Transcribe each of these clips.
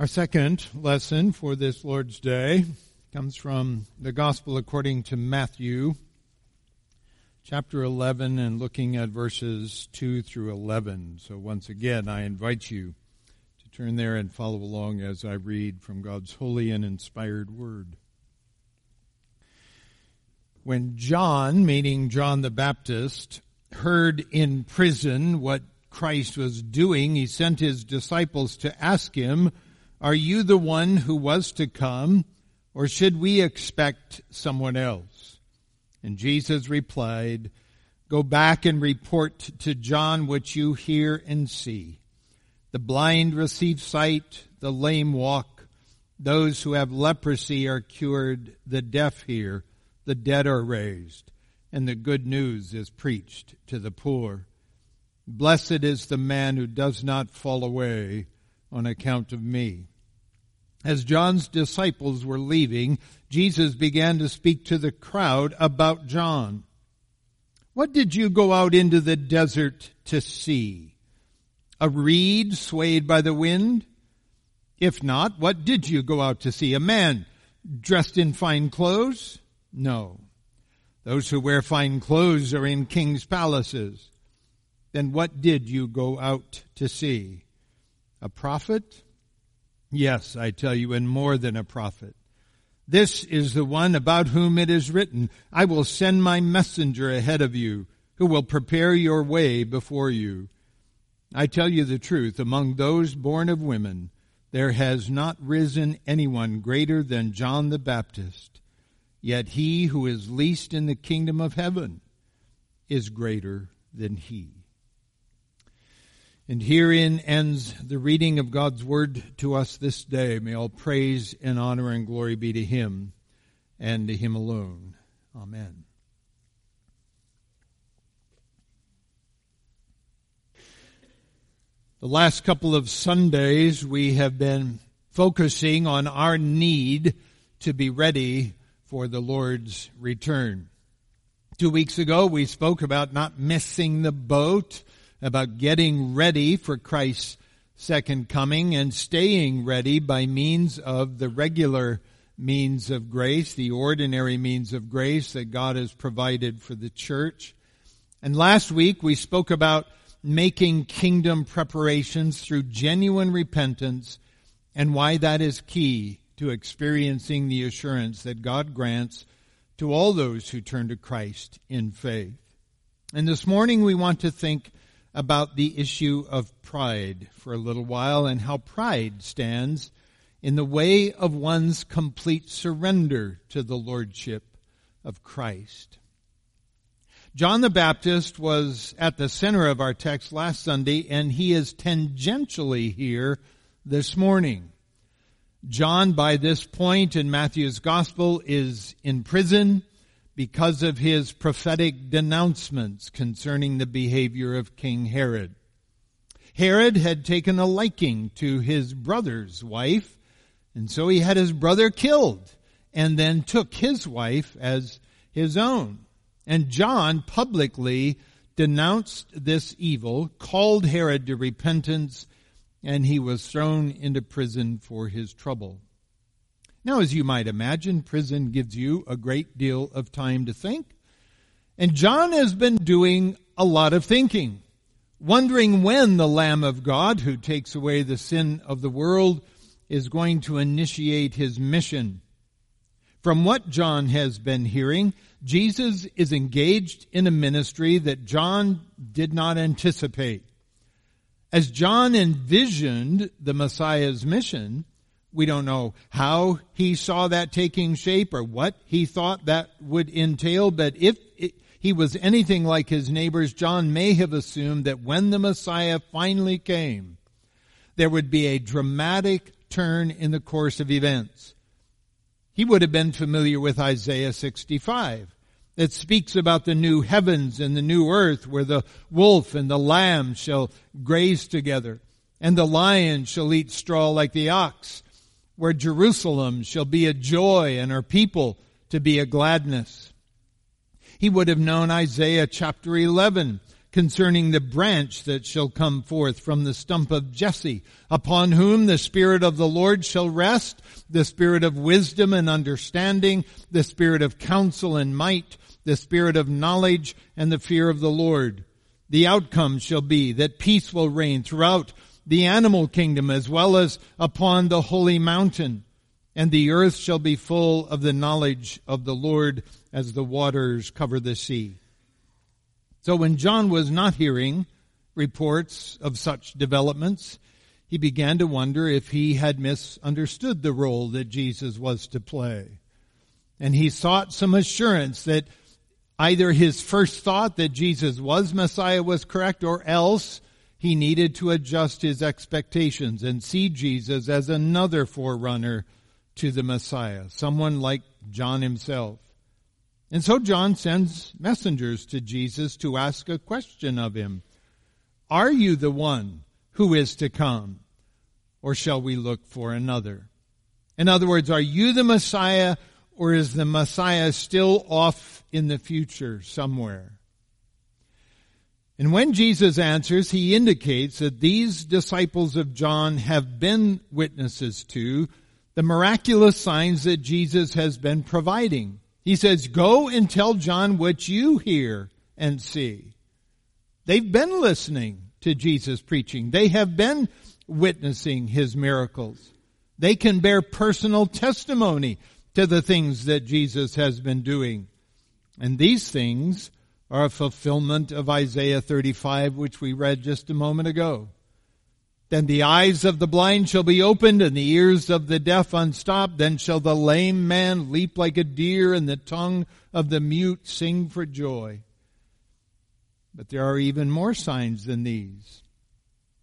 Our second lesson for this Lord's Day comes from the Gospel according to Matthew, chapter 11, and looking at verses 2 through 11. So once again, I invite you to turn there and follow along as I read from God's holy and inspired word. When John, meaning John the Baptist, heard in prison what Christ was doing, he sent his disciples to ask him, are you the one who was to come, or should we expect someone else? And Jesus replied, Go back and report to John what you hear and see. The blind receive sight, the lame walk, those who have leprosy are cured, the deaf hear, the dead are raised, and the good news is preached to the poor. Blessed is the man who does not fall away on account of me. As John's disciples were leaving, Jesus began to speak to the crowd about John. What did you go out into the desert to see? A reed swayed by the wind? If not, what did you go out to see? A man dressed in fine clothes? No. Those who wear fine clothes are in king's palaces. Then what did you go out to see? A prophet? Yes, I tell you, and more than a prophet. This is the one about whom it is written, I will send my messenger ahead of you, who will prepare your way before you. I tell you the truth, among those born of women, there has not risen anyone greater than John the Baptist. Yet he who is least in the kingdom of heaven is greater than he. And herein ends the reading of God's word to us this day. May all praise and honor and glory be to him and to him alone. Amen. The last couple of Sundays we have been focusing on our need to be ready for the Lord's return. Two weeks ago we spoke about not missing the boat about getting ready for Christ's second coming and staying ready by means of the regular means of grace, the ordinary means of grace that God has provided for the church. And last week we spoke about making kingdom preparations through genuine repentance and why that is key to experiencing the assurance that God grants to all those who turn to Christ in faith. And this morning we want to think about the issue of pride for a little while and how pride stands in the way of one's complete surrender to the Lordship of Christ. John the Baptist was at the center of our text last Sunday, and he is tangentially here this morning. John, by this point in Matthew's Gospel, is in prison because of his prophetic denouncements concerning the behavior of King Herod. Herod had taken a liking to his brother's wife, and so he had his brother killed, and then took his wife as his own. And John publicly denounced this evil, called Herod to repentance, and he was thrown into prison for his trouble. Now, as you might imagine, prison gives you a great deal of time to think. And John has been doing a lot of thinking, wondering when the Lamb of God, who takes away the sin of the world, is going to initiate his mission. From what John has been hearing, Jesus is engaged in a ministry that John did not anticipate. As John envisioned the Messiah's mission, we don't know how he saw that taking shape or what he thought that would entail, but if it, he was anything like his neighbors, John may have assumed that when the Messiah finally came, there would be a dramatic turn in the course of events. He would have been familiar with Isaiah 65 that speaks about the new heavens and the new earth where the wolf and the lamb shall graze together and the lion shall eat straw like the ox where Jerusalem shall be a joy and her people to be a gladness. He would have known Isaiah chapter 11 concerning the branch that shall come forth from the stump of Jesse, upon whom the Spirit of the Lord shall rest, the Spirit of wisdom and understanding, the Spirit of counsel and might, the Spirit of knowledge and the fear of the Lord. The outcome shall be that peace will reign throughout the animal kingdom as well as upon the holy mountain. And the earth shall be full of the knowledge of the Lord as the waters cover the sea. So when John was not hearing reports of such developments, he began to wonder if he had misunderstood the role that Jesus was to play. And he sought some assurance that either his first thought that Jesus was Messiah was correct or else he needed to adjust his expectations and see Jesus as another forerunner to the Messiah, someone like John himself. And so John sends messengers to Jesus to ask a question of him. Are you the one who is to come? Or shall we look for another? In other words, are you the Messiah or is the Messiah still off in the future somewhere? And when Jesus answers, he indicates that these disciples of John have been witnesses to the miraculous signs that Jesus has been providing. He says, go and tell John what you hear and see. They've been listening to Jesus preaching. They have been witnessing his miracles. They can bear personal testimony to the things that Jesus has been doing. And these things are a fulfillment of Isaiah 35, which we read just a moment ago. Then the eyes of the blind shall be opened and the ears of the deaf unstopped. Then shall the lame man leap like a deer and the tongue of the mute sing for joy. But there are even more signs than these.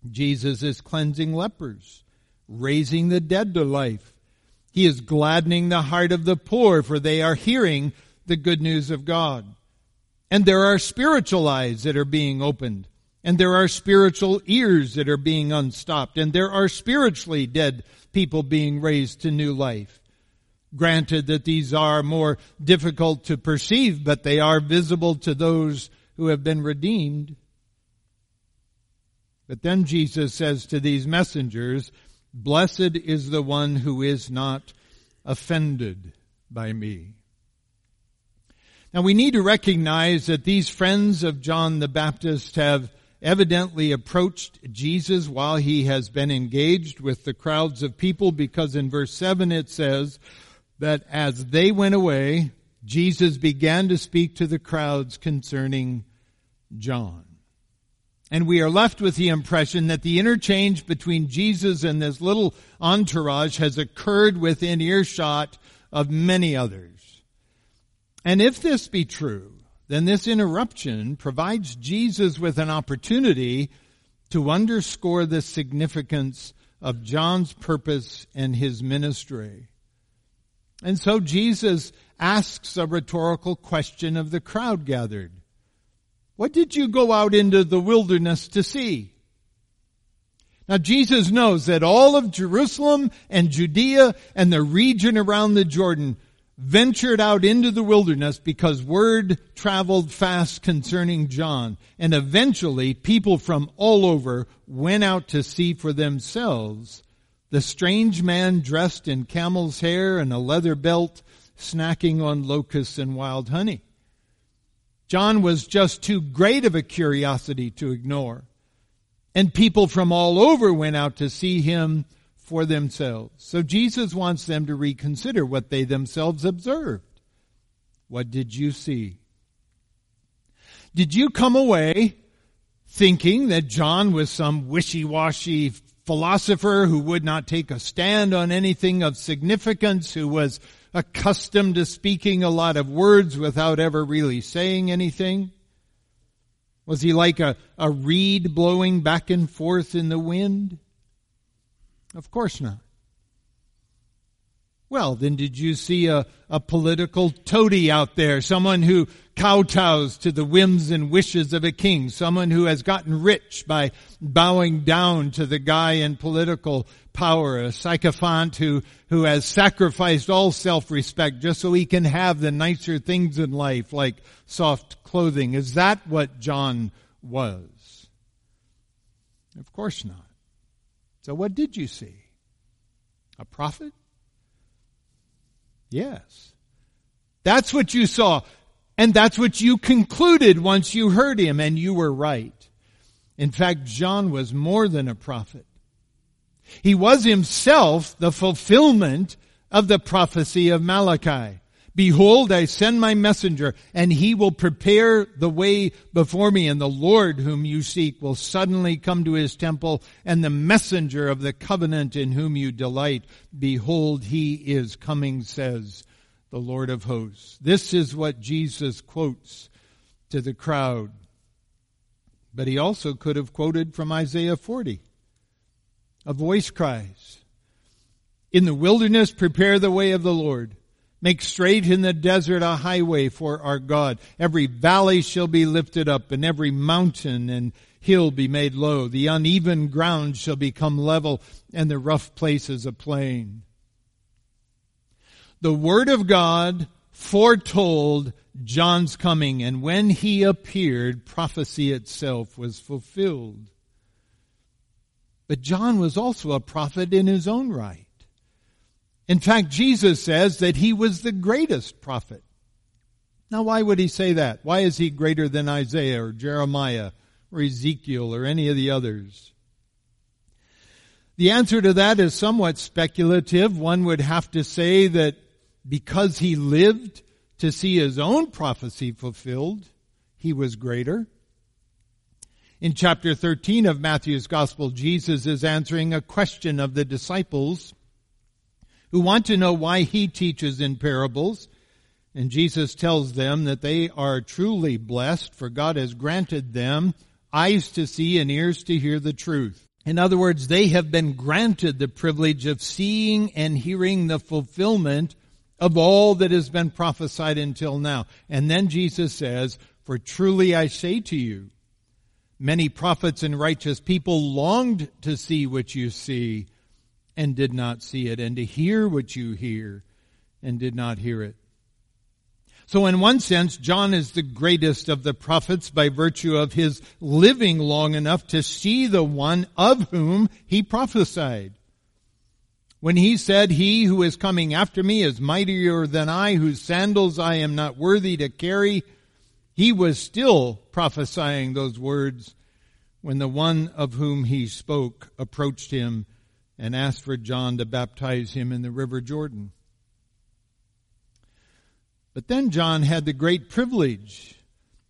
Jesus is cleansing lepers, raising the dead to life. He is gladdening the heart of the poor for they are hearing the good news of God. And there are spiritual eyes that are being opened and there are spiritual ears that are being unstopped. And there are spiritually dead people being raised to new life. Granted that these are more difficult to perceive, but they are visible to those who have been redeemed. But then Jesus says to these messengers, Blessed is the one who is not offended by me. Now we need to recognize that these friends of John the Baptist have evidently approached Jesus while he has been engaged with the crowds of people because in verse 7 it says that as they went away, Jesus began to speak to the crowds concerning John. And we are left with the impression that the interchange between Jesus and this little entourage has occurred within earshot of many others. And if this be true, then this interruption provides Jesus with an opportunity to underscore the significance of John's purpose and his ministry. And so Jesus asks a rhetorical question of the crowd gathered. What did you go out into the wilderness to see? Now Jesus knows that all of Jerusalem and Judea and the region around the Jordan ventured out into the wilderness because word traveled fast concerning John. And eventually people from all over went out to see for themselves the strange man dressed in camel's hair and a leather belt snacking on locusts and wild honey. John was just too great of a curiosity to ignore. And people from all over went out to see him for themselves. So Jesus wants them to reconsider what they themselves observed. What did you see? Did you come away thinking that John was some wishy-washy philosopher who would not take a stand on anything of significance, who was accustomed to speaking a lot of words without ever really saying anything? Was he like a, a reed blowing back and forth in the wind? Of course not. Well, then did you see a, a political toady out there? Someone who kowtows to the whims and wishes of a king. Someone who has gotten rich by bowing down to the guy in political power. A sycophant who, who has sacrificed all self-respect just so he can have the nicer things in life like soft clothing. Is that what John was. Of course not. So what did you see? A prophet? Yes. That's what you saw. And that's what you concluded once you heard him, and you were right. In fact, John was more than a prophet. He was himself the fulfillment of the prophecy of Malachi. Behold, I send my messenger, and he will prepare the way before me, and the Lord whom you seek will suddenly come to his temple, and the messenger of the covenant in whom you delight. Behold, he is coming, says the Lord of hosts. This is what Jesus quotes to the crowd. But he also could have quoted from Isaiah 40. A voice cries, In the wilderness prepare the way of the Lord. Make straight in the desert a highway for our God. Every valley shall be lifted up and every mountain and hill be made low. The uneven ground shall become level and the rough places a plain. The word of God foretold John's coming and when he appeared, prophecy itself was fulfilled. But John was also a prophet in his own right. In fact, Jesus says that he was the greatest prophet. Now, why would he say that? Why is he greater than Isaiah or Jeremiah or Ezekiel or any of the others? The answer to that is somewhat speculative. One would have to say that because he lived to see his own prophecy fulfilled, he was greater. In chapter 13 of Matthew's Gospel, Jesus is answering a question of the disciples who want to know why he teaches in parables. And Jesus tells them that they are truly blessed, for God has granted them eyes to see and ears to hear the truth. In other words, they have been granted the privilege of seeing and hearing the fulfillment of all that has been prophesied until now. And then Jesus says, For truly I say to you, many prophets and righteous people longed to see what you see and did not see it, and to hear what you hear and did not hear it. So in one sense, John is the greatest of the prophets by virtue of his living long enough to see the one of whom he prophesied. When he said, he who is coming after me is mightier than I, whose sandals I am not worthy to carry, he was still prophesying those words when the one of whom he spoke approached him and asked for John to baptize him in the River Jordan. But then John had the great privilege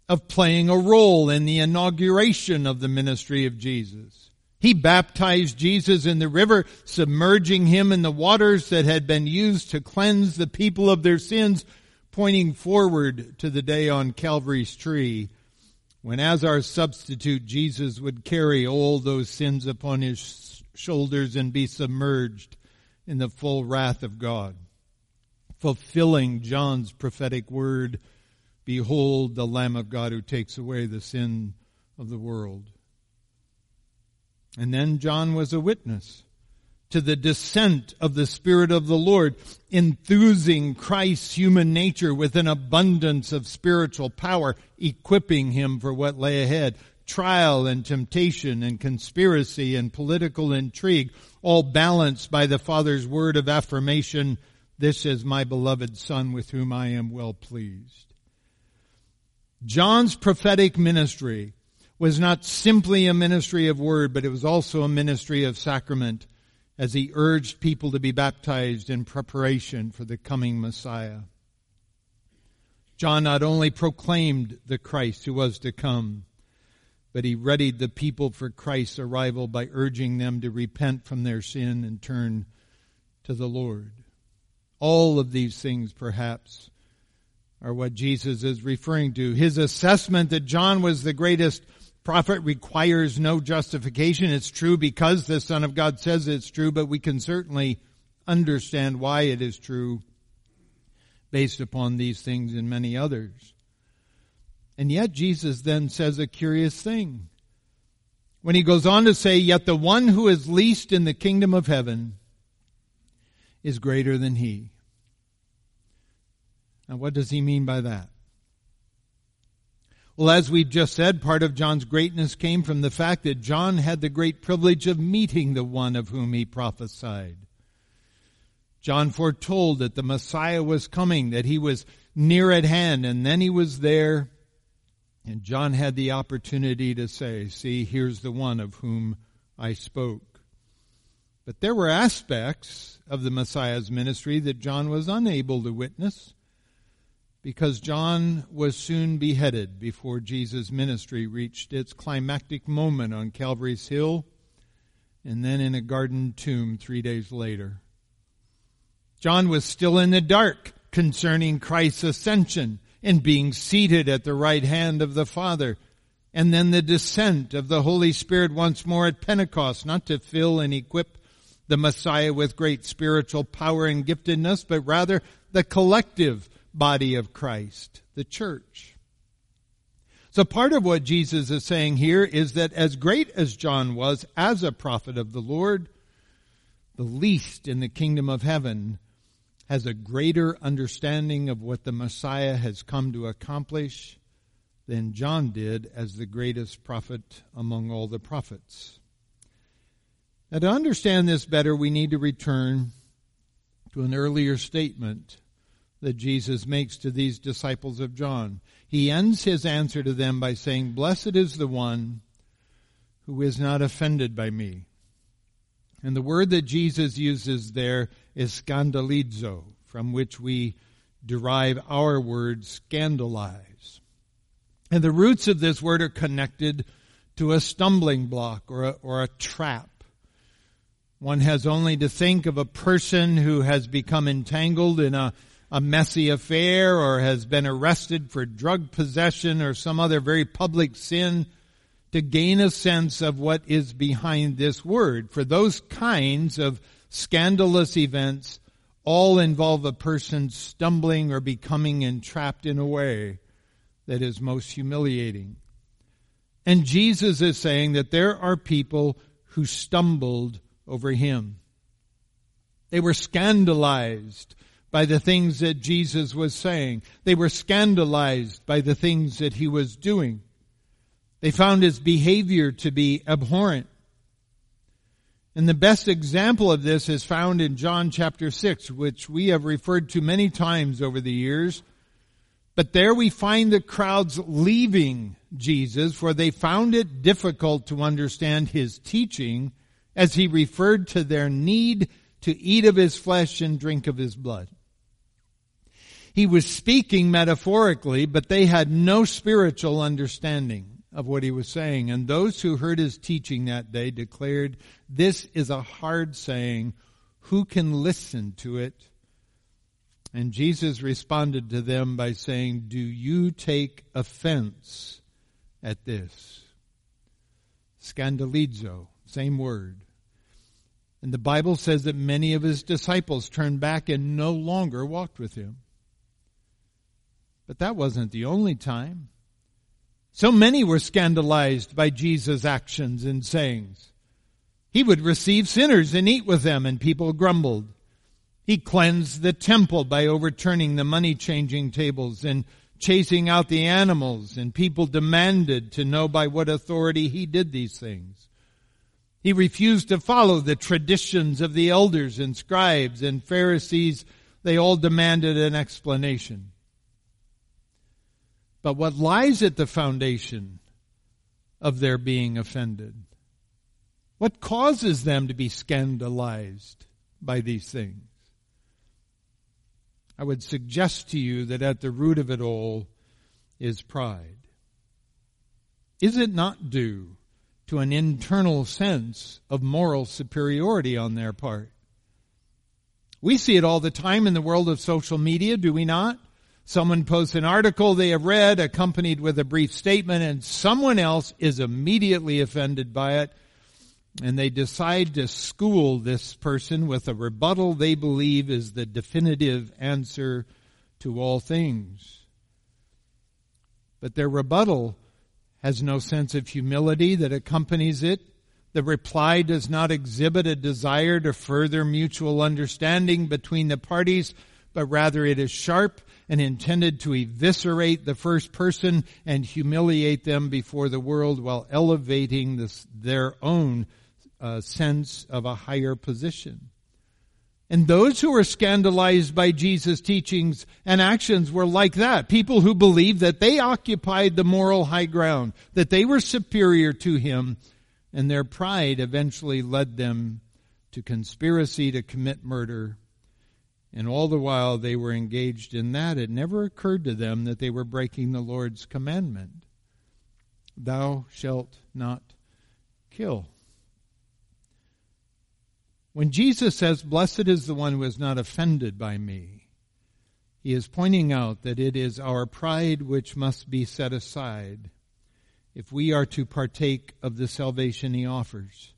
of playing a role in the inauguration of the ministry of Jesus. He baptized Jesus in the river, submerging him in the waters that had been used to cleanse the people of their sins, pointing forward to the day on Calvary's tree when as our substitute Jesus would carry all those sins upon his shoulders and be submerged in the full wrath of God. Fulfilling John's prophetic word, behold the Lamb of God who takes away the sin of the world. And then John was a witness to the descent of the Spirit of the Lord, enthusing Christ's human nature with an abundance of spiritual power, equipping him for what lay ahead trial and temptation and conspiracy and political intrigue, all balanced by the Father's word of affirmation, this is my beloved Son with whom I am well pleased. John's prophetic ministry was not simply a ministry of word, but it was also a ministry of sacrament as he urged people to be baptized in preparation for the coming Messiah. John not only proclaimed the Christ who was to come, but he readied the people for Christ's arrival by urging them to repent from their sin and turn to the Lord. All of these things, perhaps, are what Jesus is referring to. His assessment that John was the greatest prophet requires no justification. It's true because the Son of God says it's true, but we can certainly understand why it is true based upon these things and many others. And yet Jesus then says a curious thing. When he goes on to say, yet the one who is least in the kingdom of heaven is greater than he. Now what does he mean by that? Well, as we've just said, part of John's greatness came from the fact that John had the great privilege of meeting the one of whom he prophesied. John foretold that the Messiah was coming, that he was near at hand, and then he was there. And John had the opportunity to say, see, here's the one of whom I spoke. But there were aspects of the Messiah's ministry that John was unable to witness because John was soon beheaded before Jesus' ministry reached its climactic moment on Calvary's Hill and then in a garden tomb three days later. John was still in the dark concerning Christ's ascension and being seated at the right hand of the Father. And then the descent of the Holy Spirit once more at Pentecost, not to fill and equip the Messiah with great spiritual power and giftedness, but rather the collective body of Christ, the church. So part of what Jesus is saying here is that as great as John was as a prophet of the Lord, the least in the kingdom of heaven has a greater understanding of what the Messiah has come to accomplish than John did as the greatest prophet among all the prophets. Now, to understand this better, we need to return to an earlier statement that Jesus makes to these disciples of John. He ends his answer to them by saying, Blessed is the one who is not offended by me. And the word that Jesus uses there is scandalizo, from which we derive our word scandalize. And the roots of this word are connected to a stumbling block or a, or a trap. One has only to think of a person who has become entangled in a, a messy affair or has been arrested for drug possession or some other very public sin to gain a sense of what is behind this word. For those kinds of scandalous events all involve a person stumbling or becoming entrapped in a way that is most humiliating. And Jesus is saying that there are people who stumbled over him. They were scandalized by the things that Jesus was saying. They were scandalized by the things that he was doing. They found his behavior to be abhorrent. And the best example of this is found in John chapter 6, which we have referred to many times over the years. But there we find the crowds leaving Jesus, for they found it difficult to understand his teaching as he referred to their need to eat of his flesh and drink of his blood. He was speaking metaphorically, but they had no spiritual understanding of what he was saying. And those who heard his teaching that day declared, This is a hard saying. Who can listen to it? And Jesus responded to them by saying, Do you take offense at this? Scandalizo, same word. And the Bible says that many of his disciples turned back and no longer walked with him. But that wasn't the only time. So many were scandalized by Jesus' actions and sayings. He would receive sinners and eat with them, and people grumbled. He cleansed the temple by overturning the money changing tables and chasing out the animals, and people demanded to know by what authority he did these things. He refused to follow the traditions of the elders and scribes and Pharisees. They all demanded an explanation. But what lies at the foundation of their being offended? What causes them to be scandalized by these things? I would suggest to you that at the root of it all is pride. Is it not due to an internal sense of moral superiority on their part? We see it all the time in the world of social media, do we not? Someone posts an article they have read accompanied with a brief statement and someone else is immediately offended by it and they decide to school this person with a rebuttal they believe is the definitive answer to all things. But their rebuttal has no sense of humility that accompanies it. The reply does not exhibit a desire to further mutual understanding between the parties, but rather it is sharp and intended to eviscerate the first person and humiliate them before the world while elevating this, their own uh, sense of a higher position. And those who were scandalized by Jesus' teachings and actions were like that. People who believed that they occupied the moral high ground, that they were superior to him, and their pride eventually led them to conspiracy to commit murder. And all the while they were engaged in that, it never occurred to them that they were breaking the Lord's commandment. Thou shalt not kill. When Jesus says, Blessed is the one who is not offended by me, he is pointing out that it is our pride which must be set aside if we are to partake of the salvation he offers.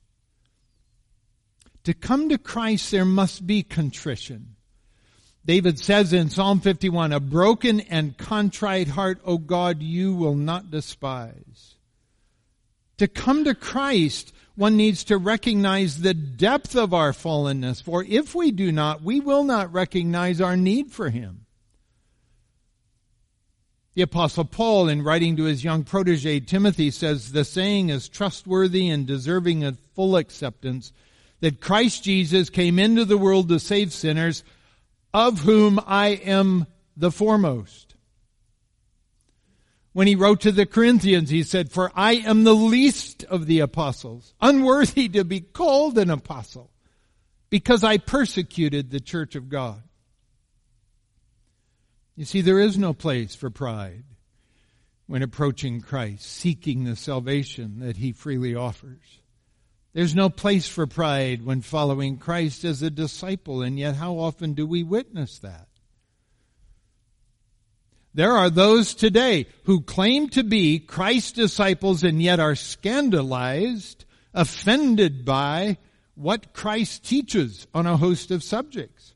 To come to Christ, there must be contrition. David says in Psalm 51, a broken and contrite heart, O God, you will not despise. To come to Christ, one needs to recognize the depth of our fallenness, for if we do not, we will not recognize our need for Him. The apostle Paul, in writing to his young protege Timothy, says the saying is trustworthy and deserving of full acceptance that Christ Jesus came into the world to save sinners, of whom I am the foremost. When he wrote to the Corinthians, he said, For I am the least of the apostles, unworthy to be called an apostle, because I persecuted the church of God. You see, there is no place for pride when approaching Christ, seeking the salvation that he freely offers. There's no place for pride when following Christ as a disciple, and yet how often do we witness that? There are those today who claim to be Christ's disciples and yet are scandalized, offended by what Christ teaches on a host of subjects.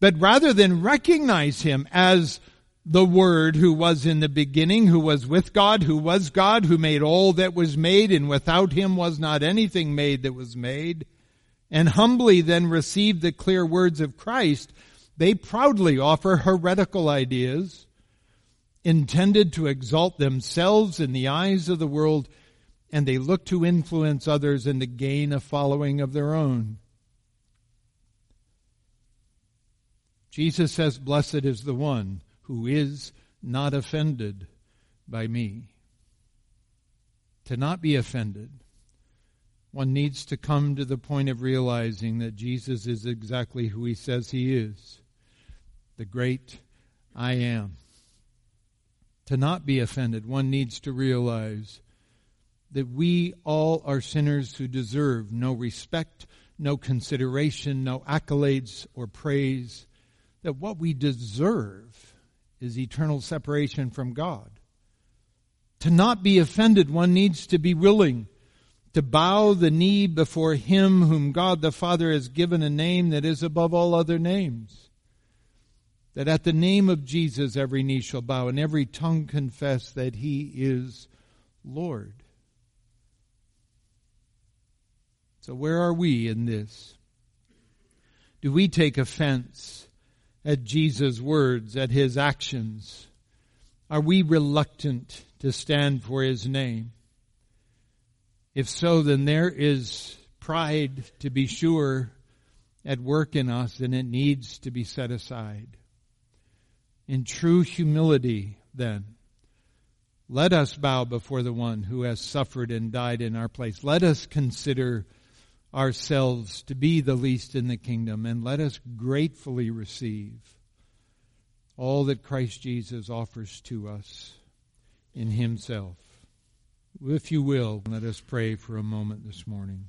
But rather than recognize Him as the Word who was in the beginning, who was with God, who was God, who made all that was made, and without Him was not anything made that was made, and humbly then receive the clear words of Christ, they proudly offer heretical ideas intended to exalt themselves in the eyes of the world, and they look to influence others and to gain a following of their own. Jesus says, Blessed is the one who is not offended by me. To not be offended, one needs to come to the point of realizing that Jesus is exactly who he says he is the great I am. To not be offended, one needs to realize that we all are sinners who deserve no respect, no consideration, no accolades or praise, that what we deserve is eternal separation from God. To not be offended, one needs to be willing to bow the knee before Him whom God the Father has given a name that is above all other names that at the name of Jesus every knee shall bow and every tongue confess that he is Lord. So, where are we in this? Do we take offense at Jesus' words, at his actions? Are we reluctant to stand for his name? If so, then there is pride, to be sure, at work in us, and it needs to be set aside. In true humility, then, let us bow before the one who has suffered and died in our place. Let us consider ourselves to be the least in the kingdom, and let us gratefully receive all that Christ Jesus offers to us in Himself. If you will, let us pray for a moment this morning.